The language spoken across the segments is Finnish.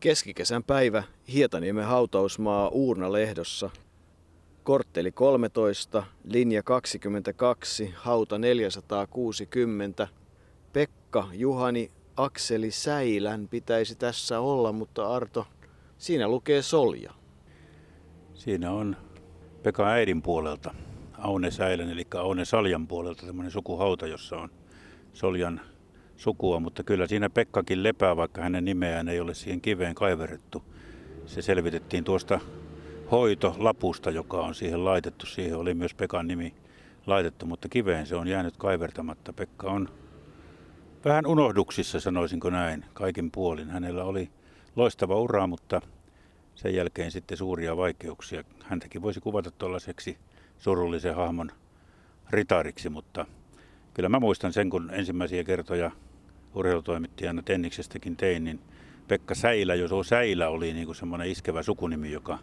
Keskikesän päivä Hietaniemen hautausmaa Uurna-lehdossa. Kortteli 13, linja 22, hauta 460. Pekka, Juhani, Akseli Säilän pitäisi tässä olla, mutta Arto, siinä lukee Solja. Siinä on Pekka äidin puolelta, Aune Säilän, eli Aune Saljan puolelta tämmöinen sukuhauta, jossa on Soljan sukua, mutta kyllä siinä Pekkakin lepää, vaikka hänen nimeään ei ole siihen kiveen kaiverrettu. Se selvitettiin tuosta hoitolapusta, joka on siihen laitettu. Siihen oli myös Pekan nimi laitettu, mutta kiveen se on jäänyt kaivertamatta. Pekka on vähän unohduksissa, sanoisinko näin, kaikin puolin. Hänellä oli loistava ura, mutta sen jälkeen sitten suuria vaikeuksia. Häntäkin voisi kuvata tuollaiseksi surullisen hahmon ritariksi, mutta kyllä mä muistan sen, kun ensimmäisiä kertoja urheilutoimittajana Tenniksestäkin tein, niin Pekka Säilä, jos on Säilä, oli niin kuin semmoinen iskevä sukunimi, joka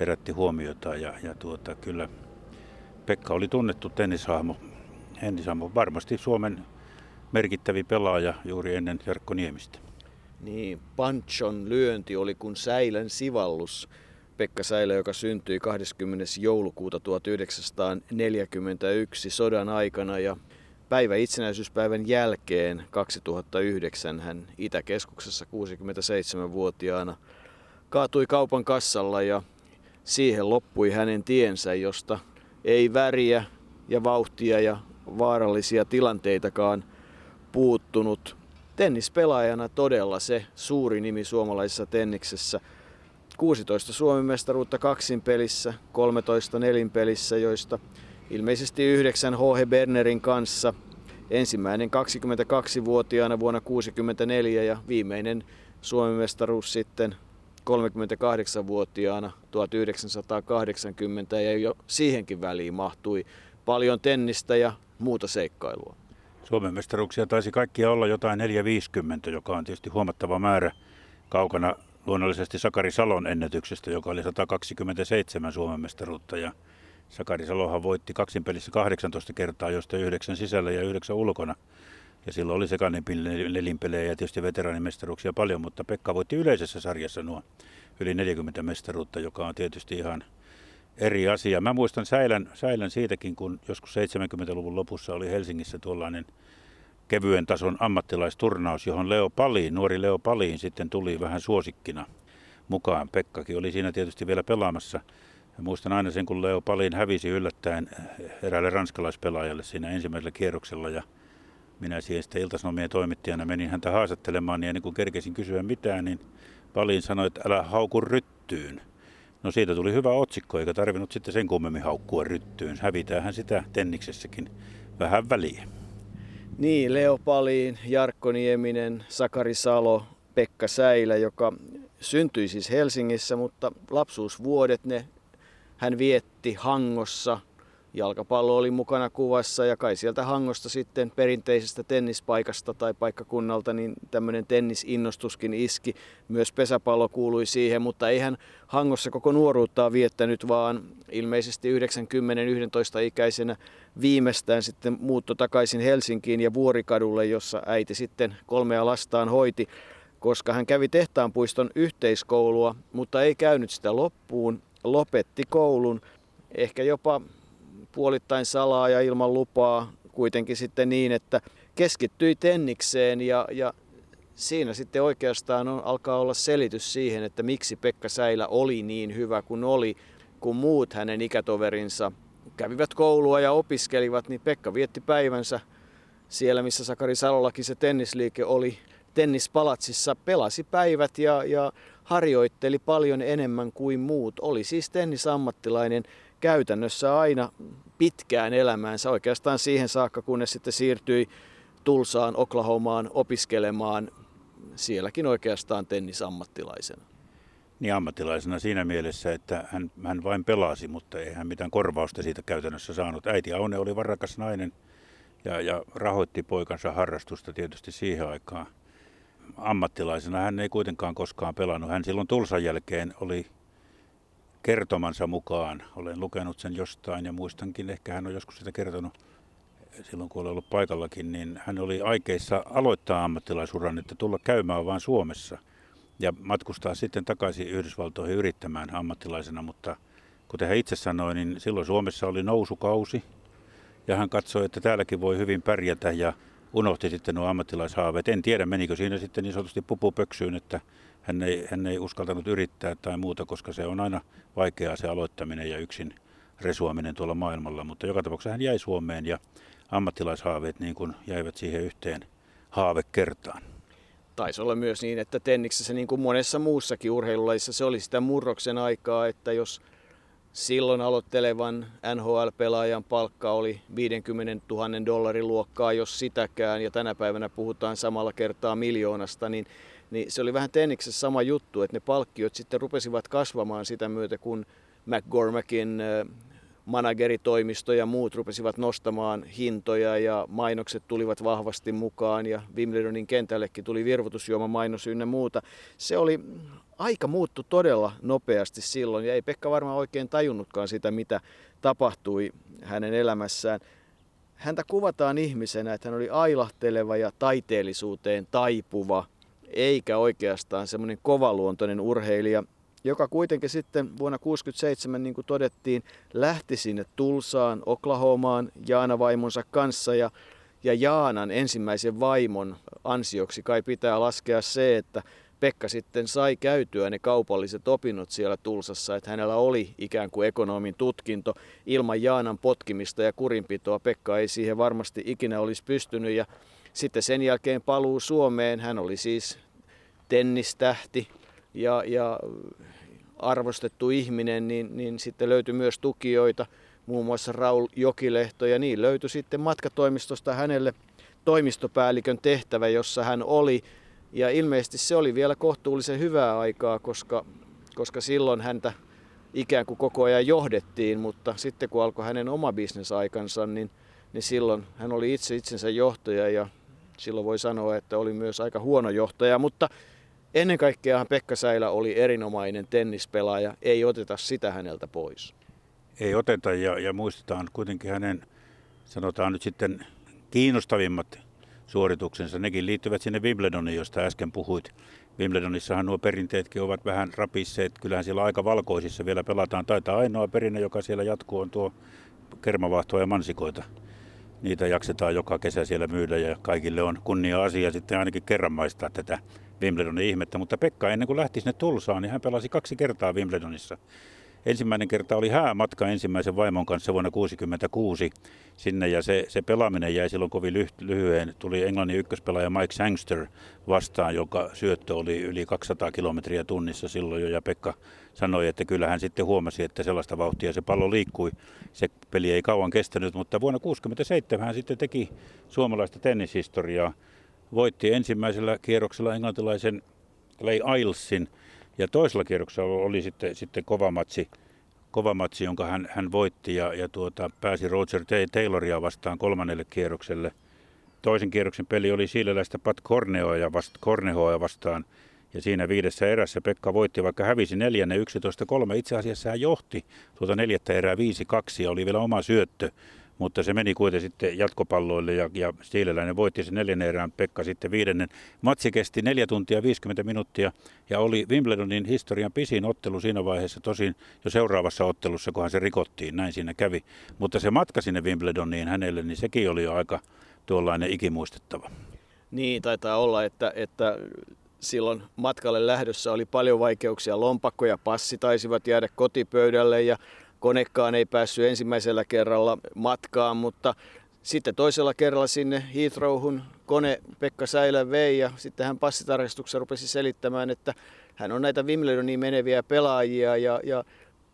herätti huomiota. Ja, ja tuota, kyllä Pekka oli tunnettu tennishahmo, tennishahmo, varmasti Suomen merkittävi pelaaja juuri ennen Jarkko Niemistä. Niin, Panchon lyönti oli kuin Säilän sivallus. Pekka Säilä, joka syntyi 20. joulukuuta 1941 sodan aikana ja päivä itsenäisyyspäivän jälkeen 2009 hän Itäkeskuksessa 67-vuotiaana kaatui kaupan kassalla ja siihen loppui hänen tiensä, josta ei väriä ja vauhtia ja vaarallisia tilanteitakaan puuttunut. Tennispelaajana todella se suuri nimi suomalaisessa tenniksessä. 16 Suomen mestaruutta kaksin pelissä, 13 nelinpelissä, joista ilmeisesti yhdeksän H.H. Bernerin kanssa. Ensimmäinen 22-vuotiaana vuonna 1964 ja viimeinen Suomen mestaruus sitten 38-vuotiaana 1980 ja jo siihenkin väliin mahtui paljon tennistä ja muuta seikkailua. Suomen mestaruuksia taisi kaikkia olla jotain 450, joka on tietysti huomattava määrä kaukana luonnollisesti Sakari Salon ennätyksestä, joka oli 127 Suomen mestaruutta. Ja Sakari Salohan voitti kaksin pelissä 18 kertaa, josta yhdeksän sisällä ja yhdeksän ulkona. Ja silloin oli sekainen nelinpelejä ja tietysti veteraanimestaruuksia paljon, mutta Pekka voitti yleisessä sarjassa nuo yli 40 mestaruutta, joka on tietysti ihan eri asia. Mä muistan Säilän, Säilän siitäkin, kun joskus 70-luvun lopussa oli Helsingissä tuollainen kevyen tason ammattilaisturnaus, johon Leo Paliin, nuori Leo Paliin sitten tuli vähän suosikkina mukaan. Pekkakin oli siinä tietysti vielä pelaamassa. Ja muistan aina sen, kun Leo Paliin hävisi yllättäen eräälle ranskalaispelaajalle siinä ensimmäisellä kierroksella ja minä siihen sitten iltasanomien toimittajana menin häntä haastattelemaan niin ennen kuin kerkesin kysyä mitään, niin Paliin sanoi, että älä hauku ryttyyn. No siitä tuli hyvä otsikko, eikä tarvinnut sitten sen kummemmin haukkua ryttyyn. Hävitäähän sitä tenniksessäkin vähän väliä. Niin, Leo Paliin, Jarkko Nieminen, Sakari Salo, Pekka Säilä, joka syntyi siis Helsingissä, mutta lapsuusvuodet ne hän vietti Hangossa – jalkapallo oli mukana kuvassa ja kai sieltä Hangosta sitten perinteisestä tennispaikasta tai paikkakunnalta niin tämmöinen tennisinnostuskin iski. Myös pesäpallo kuului siihen, mutta ei hän Hangossa koko nuoruuttaa viettänyt, vaan ilmeisesti 90-11 ikäisenä viimeistään sitten muutto takaisin Helsinkiin ja Vuorikadulle, jossa äiti sitten kolmea lastaan hoiti koska hän kävi tehtaanpuiston yhteiskoulua, mutta ei käynyt sitä loppuun, lopetti koulun, ehkä jopa puolittain salaa ja ilman lupaa kuitenkin sitten niin, että keskittyi tennikseen ja, ja siinä sitten oikeastaan on, alkaa olla selitys siihen, että miksi Pekka Säilä oli niin hyvä kuin oli, kun muut hänen ikätoverinsa kävivät koulua ja opiskelivat, niin Pekka vietti päivänsä siellä, missä Sakari Salollakin se tennisliike oli tennispalatsissa, pelasi päivät ja, ja harjoitteli paljon enemmän kuin muut. Oli siis tennisammattilainen käytännössä aina pitkään elämäänsä, oikeastaan siihen saakka, kunnes sitten siirtyi Tulsaan, Oklahomaan opiskelemaan sielläkin oikeastaan tennisammattilaisena. Niin ammattilaisena siinä mielessä, että hän, hän vain pelasi, mutta ei hän mitään korvausta siitä käytännössä saanut. Äiti Aune oli varakas nainen ja, ja rahoitti poikansa harrastusta tietysti siihen aikaan. Ammattilaisena hän ei kuitenkaan koskaan pelannut. Hän silloin Tulsan jälkeen oli kertomansa mukaan. Olen lukenut sen jostain ja muistankin, ehkä hän on joskus sitä kertonut silloin kun olen ollut paikallakin, niin hän oli aikeissa aloittaa ammattilaisuran, että tulla käymään vain Suomessa. ja matkustaa sitten takaisin Yhdysvaltoihin yrittämään ammattilaisena, mutta kuten hän itse sanoi, niin silloin Suomessa oli nousukausi ja hän katsoi, että täälläkin voi hyvin pärjätä ja unohti sitten nuo ammattilaishaaveet. En tiedä, menikö siinä sitten niin sanotusti pupupöksyyn, että hän ei, hän ei uskaltanut yrittää tai muuta, koska se on aina vaikeaa se aloittaminen ja yksin resuaminen tuolla maailmalla. Mutta joka tapauksessa hän jäi Suomeen ja ammattilaishaaveet niin kuin jäivät siihen yhteen haavekertaan. Taisi olla myös niin, että tenniksessä niin kuin monessa muussakin urheilulajissa se oli sitä murroksen aikaa, että jos silloin aloittelevan NHL-pelaajan palkka oli 50 000 dollarin luokkaa, jos sitäkään, ja tänä päivänä puhutaan samalla kertaa miljoonasta, niin, niin se oli vähän tenniksessä sama juttu, että ne palkkiot sitten rupesivat kasvamaan sitä myötä, kun McGormackin manageritoimisto ja muut rupesivat nostamaan hintoja ja mainokset tulivat vahvasti mukaan ja Wimbledonin kentällekin tuli virvoitusjuoma mainos ynnä muuta. Se oli, aika muuttu todella nopeasti silloin ja ei Pekka varmaan oikein tajunnutkaan sitä, mitä tapahtui hänen elämässään. Häntä kuvataan ihmisenä, että hän oli ailahteleva ja taiteellisuuteen taipuva, eikä oikeastaan semmoinen kovaluontoinen urheilija joka kuitenkin sitten vuonna 1967, niin kuin todettiin, lähti sinne Tulsaan, Oklahomaan Jaana vaimonsa kanssa ja, ja Jaanan ensimmäisen vaimon ansioksi kai pitää laskea se, että Pekka sitten sai käytyä ne kaupalliset opinnot siellä Tulsassa, että hänellä oli ikään kuin ekonomin tutkinto. Ilman Jaanan potkimista ja kurinpitoa Pekka ei siihen varmasti ikinä olisi pystynyt ja sitten sen jälkeen paluu Suomeen. Hän oli siis tennistähti ja, ja arvostettu ihminen, niin, niin sitten löytyi myös tukijoita, muun muassa Raul Jokilehto, ja niin löytyi sitten matkatoimistosta hänelle toimistopäällikön tehtävä, jossa hän oli. Ja ilmeisesti se oli vielä kohtuullisen hyvää aikaa, koska, koska silloin häntä ikään kuin koko ajan johdettiin, mutta sitten kun alkoi hänen oma bisnesaikansa, niin, niin silloin hän oli itse itsensä johtaja ja silloin voi sanoa, että oli myös aika huono johtaja, mutta Ennen kaikkea Pekka Säilä oli erinomainen tennispelaaja, ei oteta sitä häneltä pois. Ei oteta ja, ja muistetaan kuitenkin hänen, sanotaan nyt sitten kiinnostavimmat suorituksensa. Nekin liittyvät sinne Wimbledoniin, josta äsken puhuit. Wimbledonissahan nuo perinteetkin ovat vähän rapisseet. Kyllähän siellä aika valkoisissa vielä pelataan. Taitaa ainoa perinne, joka siellä jatkuu, on tuo kermavahtoa ja mansikoita. Niitä jaksetaan joka kesä siellä myydä ja kaikille on kunnia asia sitten ainakin kerran maistaa tätä Wimbledonin ihmettä, mutta Pekka ennen kuin lähti sinne Tulsaan, niin hän pelasi kaksi kertaa Wimbledonissa. Ensimmäinen kerta oli häämatka ensimmäisen vaimon kanssa vuonna 1966 sinne ja se, se pelaaminen jäi silloin kovin lyhyen. Tuli Englannin ykköspelaaja Mike Sangster vastaan, joka syöttö oli yli 200 kilometriä tunnissa silloin jo ja Pekka sanoi, että kyllä hän sitten huomasi, että sellaista vauhtia se pallo liikkui. Se peli ei kauan kestänyt, mutta vuonna 1967 hän sitten teki suomalaista tennishistoriaa voitti ensimmäisellä kierroksella englantilaisen Clay Ilesin ja toisella kierroksella oli sitten, sitten kova matsi, kova matsi jonka hän, hän voitti ja, ja tuota, pääsi Roger Tayloria vastaan kolmannelle kierrokselle. Toisen kierroksen peli oli siileläistä Pat Corneoa ja vast, Cornehoa vastaan ja siinä viidessä erässä Pekka voitti, vaikka hävisi neljänne 11-3. Itse asiassa hän johti tuota neljättä erää 5-2 ja oli vielä oma syöttö mutta se meni kuitenkin sitten jatkopalloille ja, ja Stiileläinen voitti sen neljännen erään, Pekka sitten viidennen. Matsi kesti neljä tuntia 50 minuuttia ja oli Wimbledonin historian pisin ottelu siinä vaiheessa, tosin jo seuraavassa ottelussa, kunhan se rikottiin, näin siinä kävi. Mutta se matka sinne Wimbledoniin hänelle, niin sekin oli jo aika tuollainen ikimuistettava. Niin, taitaa olla, että, että silloin matkalle lähdössä oli paljon vaikeuksia. Lompakko ja passi taisivat jäädä kotipöydälle ja Konekaan ei päässyt ensimmäisellä kerralla matkaan, mutta sitten toisella kerralla sinne Heathrowhun kone Pekka Säilä vei ja sitten hän passitarkastuksessa rupesi selittämään, että hän on näitä Wimbledoniin meneviä pelaajia ja, ja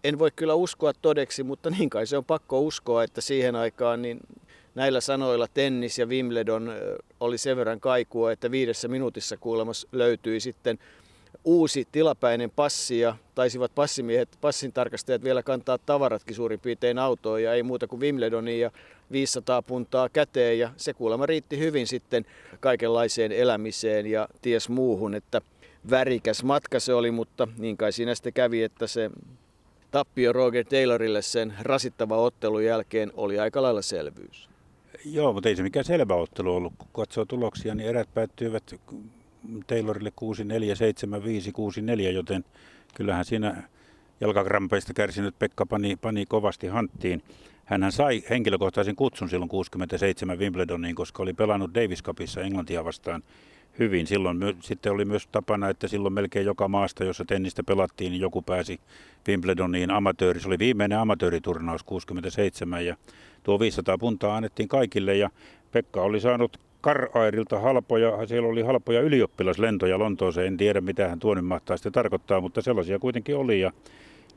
en voi kyllä uskoa todeksi, mutta niin kai se on pakko uskoa, että siihen aikaan niin näillä sanoilla tennis ja Wimbledon oli sen verran kaikua, että viidessä minuutissa kuulemassa löytyi sitten uusi tilapäinen passi ja taisivat passimiehet, passin tarkastajat vielä kantaa tavaratkin suurin piirtein autoon ja ei muuta kuin Wimbledonia ja 500 puntaa käteen ja se kuulemma riitti hyvin sitten kaikenlaiseen elämiseen ja ties muuhun, että värikäs matka se oli, mutta niin kai siinä sitten kävi, että se tappio Roger Taylorille sen rasittava ottelun jälkeen oli aika lailla selvyys. Joo, mutta ei se mikään selvä ottelu ollut. Kun katsoo tuloksia, niin erät päättyivät Taylorille 6-4, 7-5, 6-4, joten kyllähän siinä jalkakrampeista kärsinyt Pekka pani, pani kovasti hanttiin. Hänhän sai henkilökohtaisen kutsun silloin 67 Wimbledoniin, koska oli pelannut Davis Cupissa Englantia vastaan hyvin. Silloin my, sitten oli myös tapana, että silloin melkein joka maasta, jossa tennistä pelattiin, niin joku pääsi Wimbledoniin amatööri. Se oli viimeinen amatööriturnaus 67 ja tuo 500 puntaa annettiin kaikille ja Pekka oli saanut Karairilta halpoja, siellä oli halpoja ylioppilaslentoja Lontooseen, en tiedä mitä hän tuonne mahtaa sitten tarkoittaa, mutta sellaisia kuitenkin oli ja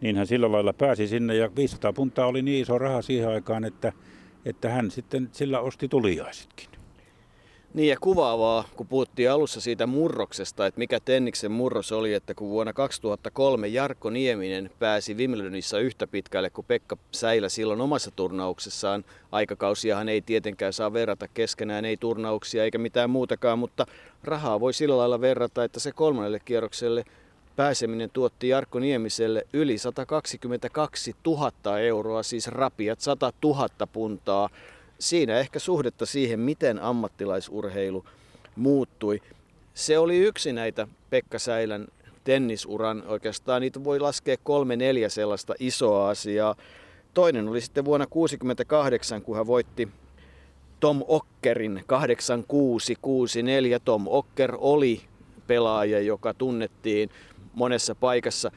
niin hän sillä lailla pääsi sinne ja 500 puntaa oli niin iso raha siihen aikaan, että, että hän sitten sillä osti tuliaisetkin. Niin ja kuvaavaa, kun puhuttiin alussa siitä murroksesta, että mikä Tenniksen murros oli, että kun vuonna 2003 Jarkko Nieminen pääsi Wimbledonissa yhtä pitkälle kuin Pekka Säilä silloin omassa turnauksessaan, aikakausiahan ei tietenkään saa verrata keskenään, ei turnauksia eikä mitään muutakaan, mutta rahaa voi sillä lailla verrata, että se kolmannelle kierrokselle pääseminen tuotti Jarkko Niemiselle yli 122 000 euroa, siis rapiat 100 000 puntaa siinä ehkä suhdetta siihen, miten ammattilaisurheilu muuttui. Se oli yksi näitä Pekka Säilän tennisuran oikeastaan. Niitä voi laskea kolme neljä sellaista isoa asiaa. Toinen oli sitten vuonna 1968, kun hän voitti Tom Ockerin 8664. Tom Ocker oli pelaaja, joka tunnettiin monessa paikassa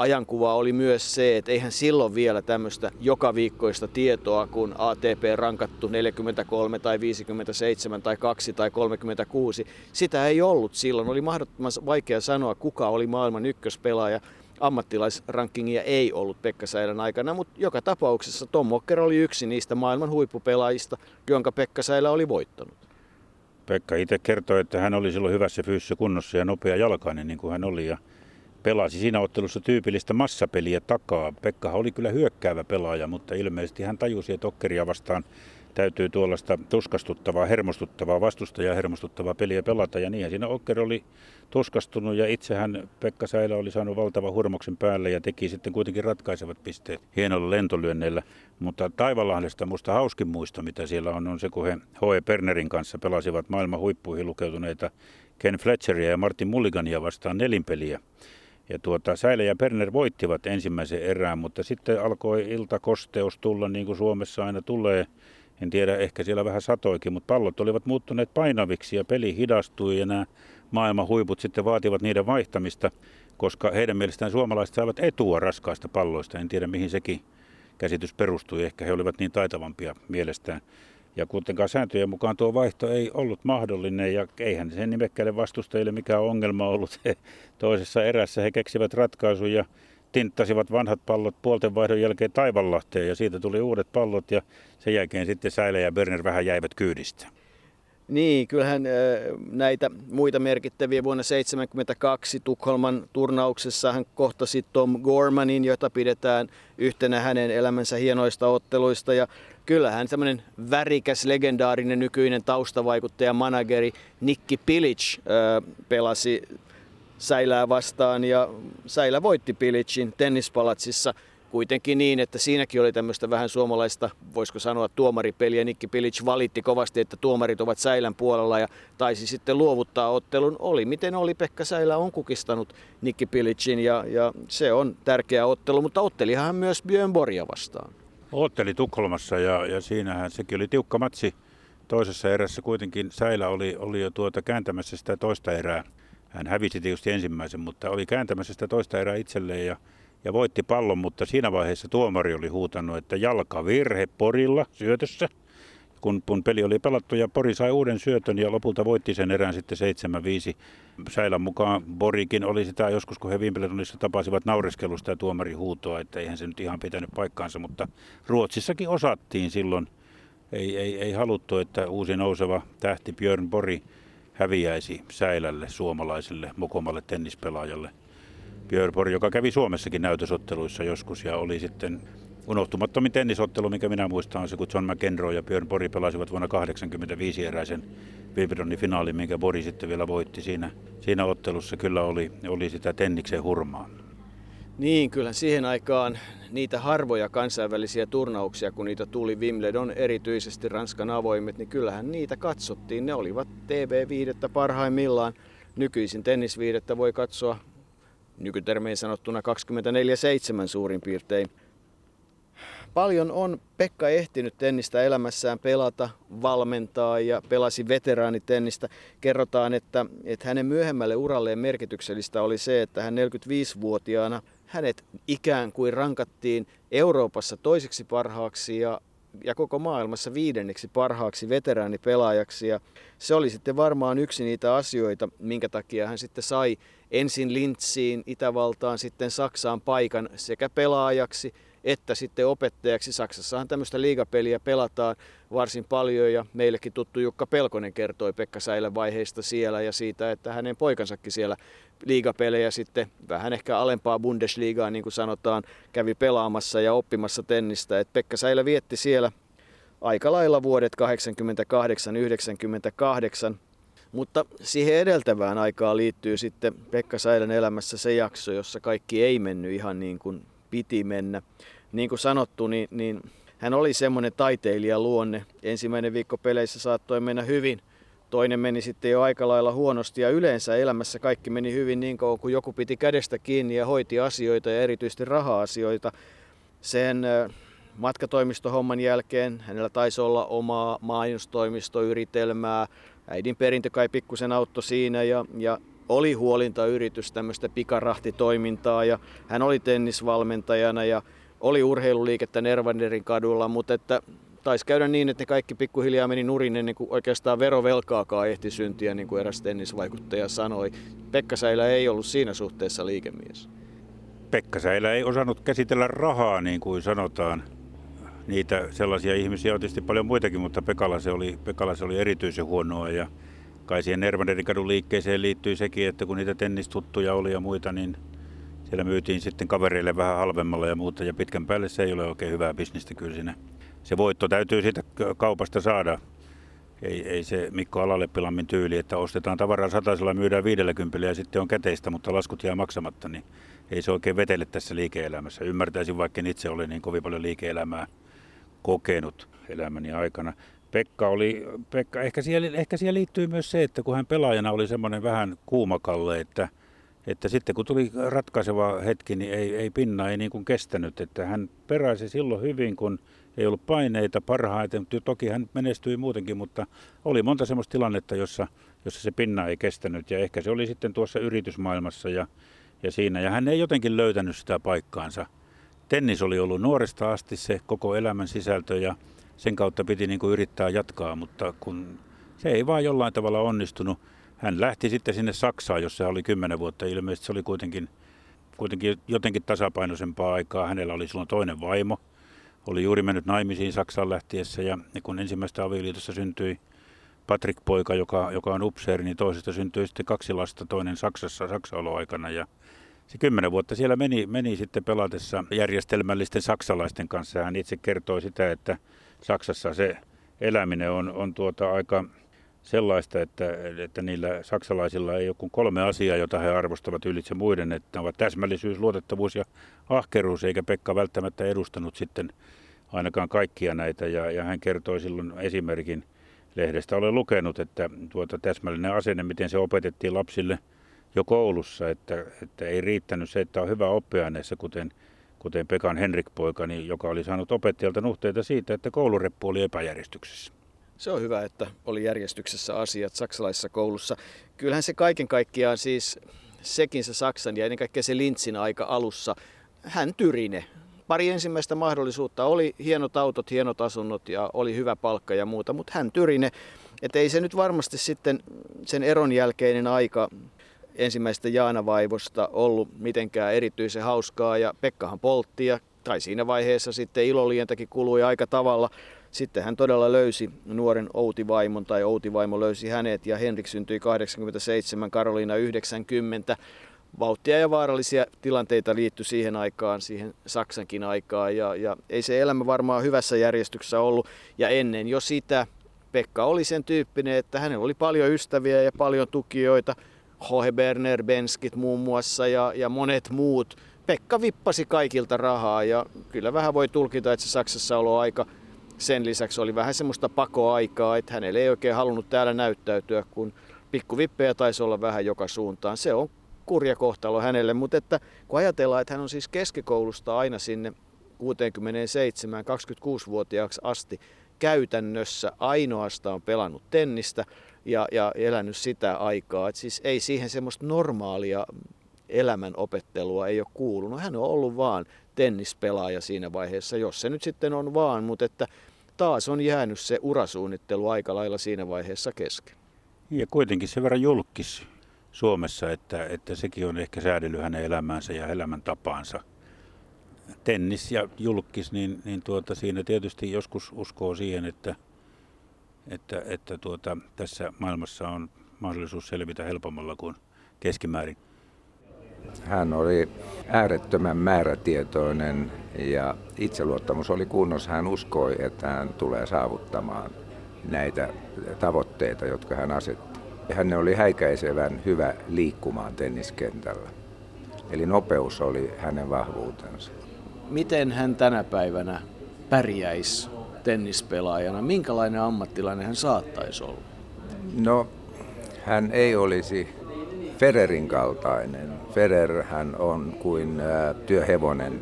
ajankuva oli myös se, että eihän silloin vielä tämmöistä joka viikkoista tietoa, kun ATP rankattu 43 tai 57 tai 2 tai 36. Sitä ei ollut silloin. Oli mahdottoman vaikea sanoa, kuka oli maailman ykköspelaaja. Ammattilaisrankingia ei ollut Pekka Säilän aikana, mutta joka tapauksessa Tom Mokker oli yksi niistä maailman huippupelaajista, jonka Pekka Säilä oli voittanut. Pekka itse kertoi, että hän oli silloin hyvässä fyysisessä kunnossa ja nopea jalkainen niin kuin hän oli. Ja pelasi siinä ottelussa tyypillistä massapeliä takaa. Pekka oli kyllä hyökkäävä pelaaja, mutta ilmeisesti hän tajusi, että Okkeria vastaan täytyy tuollaista tuskastuttavaa, hermostuttavaa, vastustajaa hermostuttavaa peliä pelata. Ja niin siinä Okker oli tuskastunut ja itsehän Pekka Säilä oli saanut valtavan hurmoksen päälle ja teki sitten kuitenkin ratkaisevat pisteet hienolla lentolyönneillä. Mutta Taivalahdesta musta hauskin muista, mitä siellä on, on se, kun he H.E. Pernerin kanssa pelasivat maailman huippuihin lukeutuneita Ken Fletcheria ja Martin Mulligania vastaan nelinpeliä. Ja tuota, Säilä ja Perner voittivat ensimmäisen erään, mutta sitten alkoi iltakosteus tulla niin kuin Suomessa aina tulee. En tiedä, ehkä siellä vähän satoikin, mutta pallot olivat muuttuneet painaviksi ja peli hidastui ja nämä maailman huiput sitten vaativat niiden vaihtamista, koska heidän mielestään suomalaiset saivat etua raskaista palloista. En tiedä, mihin sekin käsitys perustui. Ehkä he olivat niin taitavampia mielestään. Ja kuitenkaan sääntöjen mukaan tuo vaihto ei ollut mahdollinen ja eihän sen nimekkäille vastustajille mikään ongelma ollut. He toisessa erässä he keksivät ratkaisun ja tinttasivat vanhat pallot puolten vaihdon jälkeen Taivanlahteen ja siitä tuli uudet pallot ja sen jälkeen sitten Säilä ja Berner vähän jäivät kyydistä. Niin, kyllähän näitä muita merkittäviä vuonna 1972 Tukholman turnauksessa hän kohtasi Tom Gormanin, jota pidetään yhtenä hänen elämänsä hienoista otteluista. Ja kyllähän tämmöinen värikäs, legendaarinen nykyinen taustavaikuttaja, manageri Nikki Pilic pelasi Säilää vastaan ja Säilä voitti Pilicin tennispalatsissa – kuitenkin niin, että siinäkin oli tämmöistä vähän suomalaista, voisiko sanoa, tuomaripeliä. Nikki Pilic valitti kovasti, että tuomarit ovat Säilän puolella ja taisi sitten luovuttaa ottelun. Oli miten oli, Pekka Säilä on kukistanut Nikki Pilicin ja, ja se on tärkeä ottelu, mutta ottelihan hän myös Björn Borja vastaan. Otteli Tukholmassa ja, ja siinähän sekin oli tiukka matsi. Toisessa erässä kuitenkin Säilä oli, oli jo tuota kääntämässä sitä toista erää. Hän hävisi tietysti ensimmäisen, mutta oli kääntämässä sitä toista erää itselleen ja ja voitti pallon, mutta siinä vaiheessa tuomari oli huutanut, että jalkavirhe Porilla syötössä. Kun, kun peli oli pelattu ja Pori sai uuden syötön ja lopulta voitti sen erään sitten 7-5. Säilän mukaan Borikin oli sitä joskus, kun he Wimbledonissa tapasivat naureskelusta ja tuomari huutoa, että eihän se nyt ihan pitänyt paikkaansa, mutta Ruotsissakin osattiin silloin. Ei, ei, ei haluttu, että uusi nouseva tähti Björn Bori häviäisi Säilälle, suomalaiselle, mokomalle tennispelaajalle. Björborg, joka kävi Suomessakin näytösotteluissa joskus ja oli sitten unohtumattomin tennisottelu, mikä minä muistan, on se, kun John McEnroe ja Björn Borg pelasivat vuonna 1985 eräisen Wimbledonin finaalin, minkä Bori sitten vielä voitti. Siinä, siinä ottelussa kyllä oli, oli sitä tenniksen hurmaa. Niin, kyllä siihen aikaan niitä harvoja kansainvälisiä turnauksia, kun niitä tuli Wimbledon, erityisesti Ranskan avoimet, niin kyllähän niitä katsottiin. Ne olivat TV-viidettä parhaimmillaan nykyisin tennisviidettä voi katsoa nykytermein sanottuna 24-7 suurin piirtein. Paljon on Pekka ehtinyt tennistä elämässään pelata, valmentaa ja pelasi veteraanitennistä. Kerrotaan, että, että hänen myöhemmälle uralleen merkityksellistä oli se, että hän 45-vuotiaana hänet ikään kuin rankattiin Euroopassa toiseksi parhaaksi ja ja koko maailmassa viidenneksi parhaaksi veteraanipelaajaksi. Ja se oli sitten varmaan yksi niitä asioita, minkä takia hän sitten sai ensin Lintsiin, Itävaltaan, sitten Saksaan paikan sekä pelaajaksi että sitten opettajaksi. Saksassahan tämmöistä liigapeliä pelataan varsin paljon ja meillekin tuttu Jukka Pelkonen kertoi Pekka Säilän vaiheista siellä ja siitä, että hänen poikansakin siellä liigapelejä sitten vähän ehkä alempaa Bundesliigaa niin kuin sanotaan, kävi pelaamassa ja oppimassa tennistä. Et Pekka Säilä vietti siellä aika lailla vuodet 88-98, mutta siihen edeltävään aikaan liittyy sitten Pekka Säilän elämässä se jakso, jossa kaikki ei mennyt ihan niin kuin piti mennä. Niin kuin sanottu, niin, niin hän oli semmoinen taiteilijaluonne. Ensimmäinen viikko peleissä saattoi mennä hyvin, toinen meni sitten jo aika lailla huonosti ja yleensä elämässä kaikki meni hyvin niin kauan kuin joku piti kädestä kiinni ja hoiti asioita ja erityisesti raha-asioita. Sen matkatoimistohomman jälkeen hänellä taisi olla omaa mainostoimistoyritelmää. Äidin perintö kai pikkusen auttoi siinä ja, ja oli huolintayritys, tämmöistä pikarahtitoimintaa ja hän oli tennisvalmentajana ja oli urheiluliikettä Nervanderin kadulla, mutta että taisi käydä niin, että ne kaikki pikkuhiljaa meni nurin ennen kuin oikeastaan verovelkaakaan ehti syntiä, niin kuin eräs tennisvaikuttaja sanoi. Pekka Säilä ei ollut siinä suhteessa liikemies. Pekka Säilä ei osannut käsitellä rahaa, niin kuin sanotaan. Niitä sellaisia ihmisiä on tietysti paljon muitakin, mutta Pekala se oli, Pekala se oli erityisen huonoa. Ja kai siihen Nervanderin kadun liikkeeseen liittyy sekin, että kun niitä tennistuttuja oli ja muita, niin siellä myytiin sitten kavereille vähän halvemmalla ja muuta. Ja pitkän päälle se ei ole oikein hyvää bisnestä kyllä siinä. Se voitto täytyy siitä kaupasta saada. Ei, ei se Mikko Alaleppilammin tyyli, että ostetaan tavaraa satasella myydään 50 ja sitten on käteistä, mutta laskut jää maksamatta, niin ei se oikein vetele tässä liike-elämässä. Ymmärtäisin, vaikka itse olen niin kovin paljon liike-elämää kokenut elämäni aikana. Pekka oli, Pekka, ehkä, siellä, ehkä siellä liittyy myös se, että kun hän pelaajana oli semmoinen vähän kuumakalle, että, että sitten kun tuli ratkaiseva hetki, niin ei, ei pinna ei niin kuin kestänyt. Että hän peräsi silloin hyvin, kun ei ollut paineita parhaiten. Toki hän menestyi muutenkin, mutta oli monta semmoista tilannetta, jossa, jossa se pinna ei kestänyt. Ja ehkä se oli sitten tuossa yritysmaailmassa ja, ja siinä. Ja hän ei jotenkin löytänyt sitä paikkaansa. Tennis oli ollut nuoresta asti se koko elämän sisältö ja sen kautta piti niin kuin yrittää jatkaa, mutta kun se ei vaan jollain tavalla onnistunut. Hän lähti sitten sinne Saksaan, jossa oli kymmenen vuotta. Ilmeisesti se oli kuitenkin, kuitenkin jotenkin tasapainoisempaa aikaa. Hänellä oli silloin toinen vaimo. Oli juuri mennyt naimisiin Saksaan lähtiessä ja kun ensimmäistä avioliitossa syntyi Patrick-poika, joka, joka on upseeri, niin toisesta syntyi sitten kaksi lasta, toinen Saksassa Saksa-oloaikana. Ja se kymmenen vuotta siellä meni, meni sitten pelatessa järjestelmällisten saksalaisten kanssa. Hän itse kertoi sitä, että Saksassa se eläminen on, on tuota aika sellaista, että, että niillä saksalaisilla ei ole kuin kolme asiaa, jota he arvostavat ylitse muiden, että ovat täsmällisyys, luotettavuus ja ahkeruus, eikä Pekka välttämättä edustanut sitten ainakaan kaikkia näitä. Ja, ja hän kertoi silloin esimerkin lehdestä, olen lukenut, että tuota täsmällinen asenne, miten se opetettiin lapsille jo koulussa, että, että ei riittänyt se, että on hyvä oppiaineessa, kuten kuten Pekan Henrik-poikani, joka oli saanut opettajalta nuhteita siitä, että koulureppu oli epäjärjestyksessä. Se on hyvä, että oli järjestyksessä asiat saksalaisessa koulussa. Kyllähän se kaiken kaikkiaan siis, sekin se Saksan ja ennen kaikkea se Lintzin aika alussa, hän tyrine. Pari ensimmäistä mahdollisuutta oli hienot autot, hienot asunnot ja oli hyvä palkka ja muuta, mutta hän tyrine. Että ei se nyt varmasti sitten sen eron jälkeinen aika ensimmäistä Jaana-vaivosta ollut mitenkään erityisen hauskaa ja Pekkahan poltti ja tai siinä vaiheessa sitten ilolientäkin kului aika tavalla. Sitten hän todella löysi nuoren Outi-vaimon tai Outi-vaimo löysi hänet ja Henrik syntyi 87, Karoliina 90. Vauhtia ja vaarallisia tilanteita liittyi siihen aikaan, siihen Saksankin aikaan ja, ja ei se elämä varmaan hyvässä järjestyksessä ollut. Ja ennen jo sitä Pekka oli sen tyyppinen, että hänellä oli paljon ystäviä ja paljon tukijoita – H.H. Berner, Benskit muun muassa ja, ja monet muut. Pekka vippasi kaikilta rahaa ja kyllä vähän voi tulkita, että se Saksassa aika sen lisäksi oli vähän semmoista pakoaikaa, että hänelle ei oikein halunnut täällä näyttäytyä, kun Pikkuvippejä taisi olla vähän joka suuntaan. Se on kurja kohtalo hänelle, mutta että kun ajatellaan, että hän on siis keskikoulusta aina sinne 67 26-vuotiaaksi asti käytännössä ainoastaan pelannut tennistä ja, ja elänyt sitä aikaa. Et siis ei siihen semmoista normaalia elämän opettelua ei ole kuulunut. Hän on ollut vaan tennispelaaja siinä vaiheessa, jos se nyt sitten on vaan, mutta että taas on jäänyt se urasuunnittelu aika lailla siinä vaiheessa kesken. Ja kuitenkin se verran julkis Suomessa, että, että sekin on ehkä säädellyt hänen elämäänsä ja elämäntapaansa. Tennis ja julkis, niin, niin tuota, siinä tietysti joskus uskoo siihen, että, että, että tuota, tässä maailmassa on mahdollisuus selvitä helpommalla kuin keskimäärin. Hän oli äärettömän määrätietoinen ja itseluottamus oli kunnossa. Hän uskoi, että hän tulee saavuttamaan näitä tavoitteita, jotka hän asetti. Hän oli häikäisevän hyvä liikkumaan tenniskentällä. Eli nopeus oli hänen vahvuutensa. Miten hän tänä päivänä pärjäisi tennispelaajana? Minkälainen ammattilainen hän saattaisi olla? No, hän ei olisi Federerin kaltainen. Federer hän on kuin työhevonen,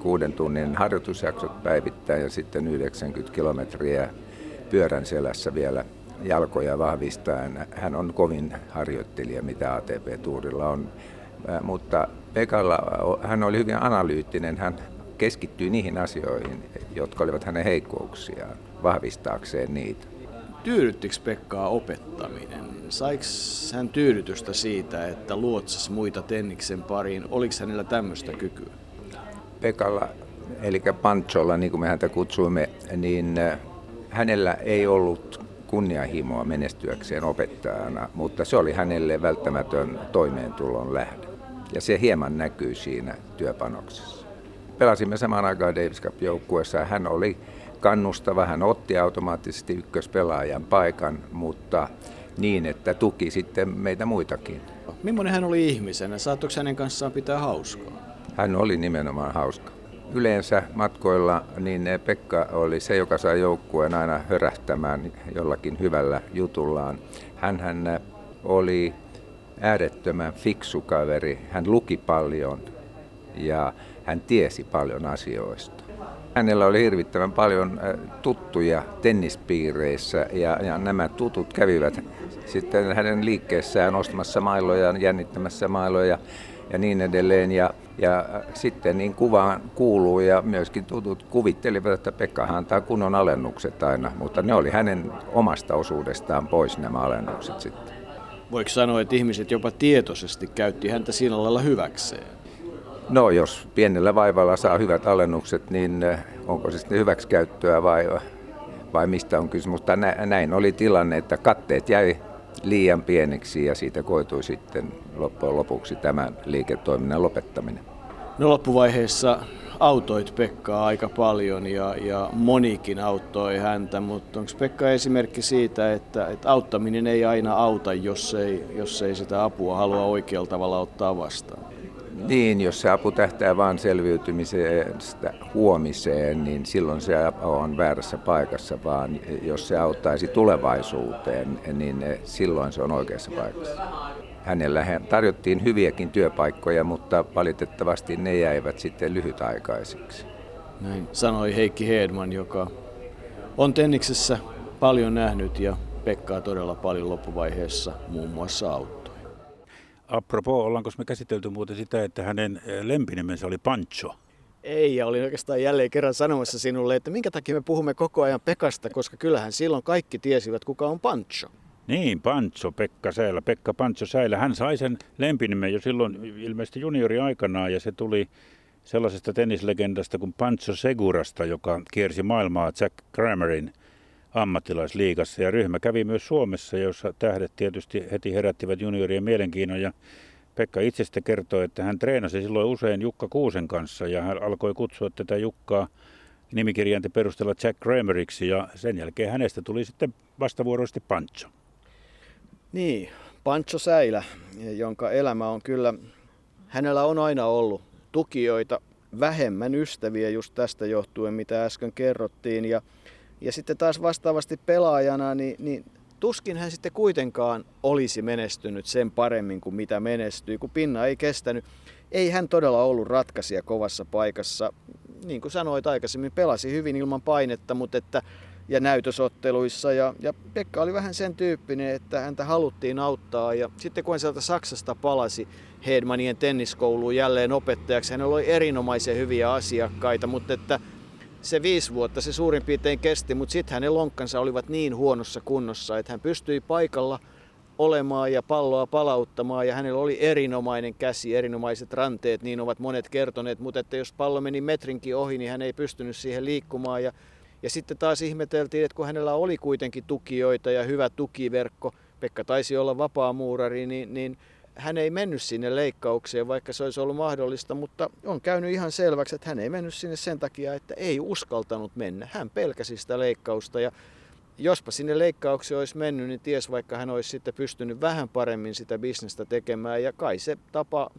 kuuden tunnin harjoitusjaksot päivittäin ja sitten 90 kilometriä pyörän selässä vielä jalkoja vahvistaen. Hän on kovin harjoittelija, mitä ATP-tuurilla on. Mutta Pekalla hän oli hyvin analyyttinen. Hän keskittyi niihin asioihin, jotka olivat hänen heikkouksiaan, vahvistaakseen niitä. Tyydyttikö Pekkaa opettaminen? Saiko hän tyydytystä siitä, että luotsasi muita Tenniksen pariin? Oliko hänellä tämmöistä kykyä? Pekalla, eli Pancholla, niin kuin me häntä kutsuimme, niin hänellä ei ollut kunnianhimoa menestyäkseen opettajana, mutta se oli hänelle välttämätön toimeentulon lähde. Ja se hieman näkyy siinä työpanoksessa. Pelasimme samaan aikaan Davis Cup-joukkueessa. Hän oli kannustava, hän otti automaattisesti ykköspelaajan paikan, mutta niin, että tuki sitten meitä muitakin. Millainen hän oli ihmisenä? Saattoiko hänen kanssaan pitää hauskaa? Hän oli nimenomaan hauska. Yleensä matkoilla niin Pekka oli se, joka sai joukkueen aina hörähtämään jollakin hyvällä jutullaan. hän oli äärettömän fiksu kaveri. Hän luki paljon ja hän tiesi paljon asioista. Hänellä oli hirvittävän paljon tuttuja tennispiireissä ja, ja nämä tutut kävivät sitten hänen liikkeessään ostamassa mailoja, jännittämässä mailoja ja niin edelleen. Ja, ja sitten niin kuvaan kuuluu ja myöskin tutut kuvittelivat, että Pekka antaa kunnon alennukset aina, mutta ne oli hänen omasta osuudestaan pois nämä alennukset sitten. Voiko sanoa, että ihmiset jopa tietoisesti käytti häntä siinä lailla hyväkseen? No jos pienellä vaivalla saa hyvät alennukset, niin eh, onko se sitten hyväksikäyttöä vai, vai mistä on kysymys. Mutta näin oli tilanne, että katteet jäi liian pieneksi ja siitä koitui sitten loppujen lopuksi tämän liiketoiminnan lopettaminen. No loppuvaiheessa autoit Pekkaa aika paljon ja, ja monikin auttoi häntä, mutta onko Pekka esimerkki siitä, että, että auttaminen ei aina auta, jos ei, jos ei sitä apua halua oikealla tavalla ottaa vastaan? Niin, jos se apu tähtää vain selviytymisestä huomiseen, niin silloin se on väärässä paikassa, vaan jos se auttaisi tulevaisuuteen, niin silloin se on oikeassa paikassa. Hänellä tarjottiin hyviäkin työpaikkoja, mutta valitettavasti ne jäivät sitten lyhytaikaisiksi. Näin sanoi Heikki Hedman, joka on tenniksessä paljon nähnyt ja Pekkaa todella paljon loppuvaiheessa muun muassa auttoi. Apropos, ollaanko me käsitelty muuten sitä, että hänen eh, lempinimensä oli Pancho? Ei, ja olin oikeastaan jälleen kerran sanomassa sinulle, että minkä takia me puhumme koko ajan Pekasta, koska kyllähän silloin kaikki tiesivät, kuka on Pancho. Niin, Pancho, Pekka Säilä, Pekka Pancho Säilä. Hän sai sen lempinimen jo silloin ilmeisesti juniori aikanaan ja se tuli sellaisesta tennislegendasta kuin Pancho Segurasta, joka kiersi maailmaa Jack Kramerin ammattilaisliigassa. Ja ryhmä kävi myös Suomessa, jossa tähdet tietysti heti herättivät juniorien mielenkiinnon. Ja Pekka itsestä kertoi, että hän treenasi silloin usein Jukka Kuusen kanssa ja hän alkoi kutsua tätä Jukkaa nimikirjainten perusteella Jack Krameriksi ja sen jälkeen hänestä tuli sitten vastavuoroisesti Pancho. Niin, Pancho Säilä, jonka elämä on kyllä, hänellä on aina ollut tukijoita, vähemmän ystäviä just tästä johtuen, mitä äsken kerrottiin. Ja ja sitten taas vastaavasti pelaajana, niin, niin tuskin hän sitten kuitenkaan olisi menestynyt sen paremmin kuin mitä menestyi, kun pinna ei kestänyt. Ei hän todella ollut ratkaisija kovassa paikassa. Niin kuin sanoit aikaisemmin, pelasi hyvin ilman painetta, mutta että ja näytösotteluissa. Ja, ja Pekka oli vähän sen tyyppinen, että häntä haluttiin auttaa. Ja sitten kun hän sieltä Saksasta palasi Hedmanien tenniskouluun jälleen opettajaksi, hänellä oli erinomaisen hyviä asiakkaita, mutta että se viisi vuotta se suurin piirtein kesti, mutta sitten hänen lonkkansa olivat niin huonossa kunnossa, että hän pystyi paikalla olemaan ja palloa palauttamaan ja hänellä oli erinomainen käsi, erinomaiset ranteet, niin ovat monet kertoneet, mutta että jos pallo meni metrinkin ohi, niin hän ei pystynyt siihen liikkumaan ja ja sitten taas ihmeteltiin, että kun hänellä oli kuitenkin tukijoita ja hyvä tukiverkko, Pekka taisi olla vapaamuurari, niin, niin hän ei mennyt sinne leikkaukseen, vaikka se olisi ollut mahdollista, mutta on käynyt ihan selväksi, että hän ei mennyt sinne sen takia, että ei uskaltanut mennä. Hän pelkäsi sitä leikkausta ja jospa sinne leikkaukseen olisi mennyt, niin ties vaikka hän olisi sitten pystynyt vähän paremmin sitä bisnestä tekemään ja kai se tapa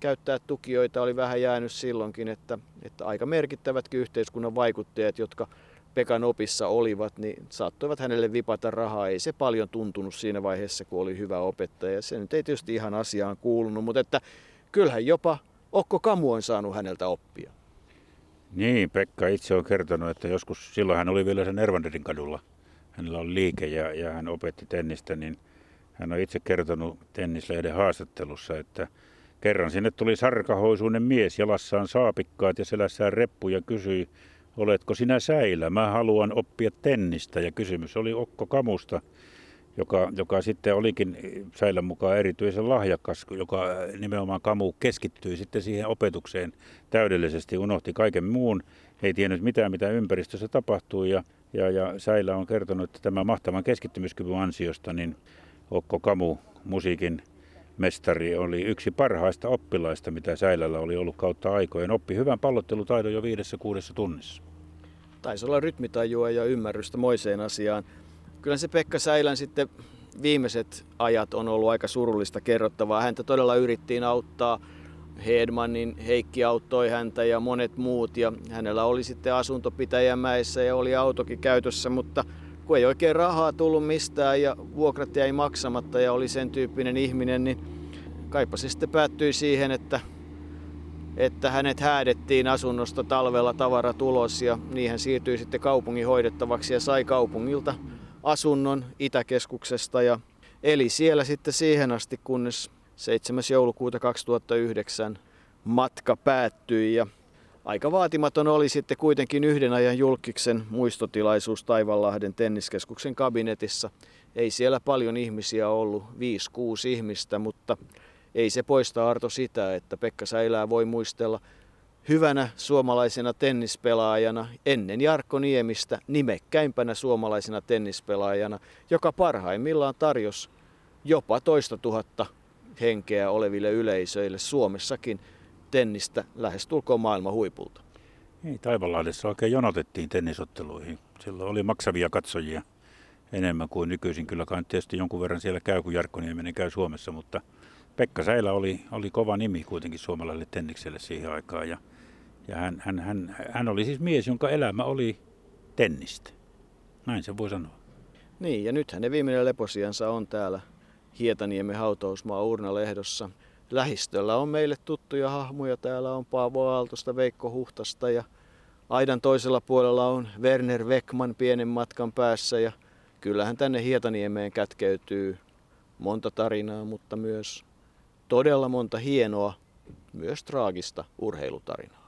käyttää tukijoita oli vähän jäänyt silloinkin, että, että aika merkittävätkin yhteiskunnan vaikuttajat, jotka Pekan opissa olivat, niin saattoivat hänelle vipata rahaa. Ei se paljon tuntunut siinä vaiheessa, kun oli hyvä opettaja. Se nyt ei tietysti ihan asiaan kuulunut, mutta että kyllähän jopa Okko Kamu on saanut häneltä oppia. Niin, Pekka itse on kertonut, että joskus silloin hän oli vielä sen Ervanderin kadulla. Hänellä on liike ja, ja hän opetti tennistä, niin hän on itse kertonut tennislehden haastattelussa, että kerran sinne tuli sarkahoisuinen mies, jalassaan saapikkaat ja selässään reppu ja kysyi, oletko sinä säilä? Mä haluan oppia tennistä. Ja kysymys oli Okko Kamusta, joka, joka sitten olikin säilän mukaan erityisen lahjakas, joka nimenomaan Kamu keskittyi sitten siihen opetukseen täydellisesti, unohti kaiken muun, ei tiennyt mitään, mitä ympäristössä tapahtui ja, ja, ja Säilä on kertonut, että tämän mahtavan keskittymiskyvyn ansiosta, niin Okko Kamu, musiikin mestari, oli yksi parhaista oppilaista, mitä Säilällä oli ollut kautta aikojen. Oppi hyvän pallottelutaidon jo viidessä kuudessa tunnissa taisi olla rytmitajua ja ymmärrystä moiseen asiaan. Kyllä se Pekka Säilän sitten viimeiset ajat on ollut aika surullista kerrottavaa. Häntä todella yrittiin auttaa. Hedmanin Heikki auttoi häntä ja monet muut ja hänellä oli sitten asunto Pitäjämäessä ja oli autokin käytössä, mutta kun ei oikein rahaa tullut mistään ja vuokrat jäi maksamatta ja oli sen tyyppinen ihminen, niin kaipa se sitten päättyi siihen, että että hänet häädettiin asunnosta talvella tavarat ulos ja niin hän siirtyi sitten kaupungin hoidettavaksi ja sai kaupungilta asunnon Itäkeskuksesta ja eli siellä sitten siihen asti, kunnes 7. joulukuuta 2009 matka päättyi ja aika vaatimaton oli sitten kuitenkin yhden ajan julkiksen muistotilaisuus Taivanlahden tenniskeskuksen kabinetissa. Ei siellä paljon ihmisiä ollut, 5-6 ihmistä, mutta ei se poista Arto sitä, että Pekka Säilää voi muistella hyvänä suomalaisena tennispelaajana ennen Jarkko Niemistä nimekkäimpänä suomalaisena tennispelaajana, joka parhaimmillaan tarjosi jopa toista tuhatta henkeä oleville yleisöille Suomessakin tennistä lähestulkoon maailman huipulta. Ei, Taivanlahdessa oikein jonotettiin tennisotteluihin. Silloin oli maksavia katsojia enemmän kuin nykyisin. Kyllä kai tietysti jonkun verran siellä käy, kun Jarkko Nieminen käy Suomessa, mutta – Pekka Säilä oli, oli kova nimi kuitenkin suomalaiselle tennikselle siihen aikaan. Ja, ja hän, hän, hän, hän oli siis mies, jonka elämä oli tennistä. Näin se voi sanoa. Niin, ja nythän ne viimeinen leposiansa on täällä Hietaniemen hautausmaa Urnalehdossa. Lähistöllä on meille tuttuja hahmoja. Täällä on Paavo Aaltosta, Veikko Huhtasta ja aidan toisella puolella on Werner Weckman pienen matkan päässä. Ja kyllähän tänne Hietaniemeen kätkeytyy monta tarinaa, mutta myös todella monta hienoa, myös traagista urheilutarinaa.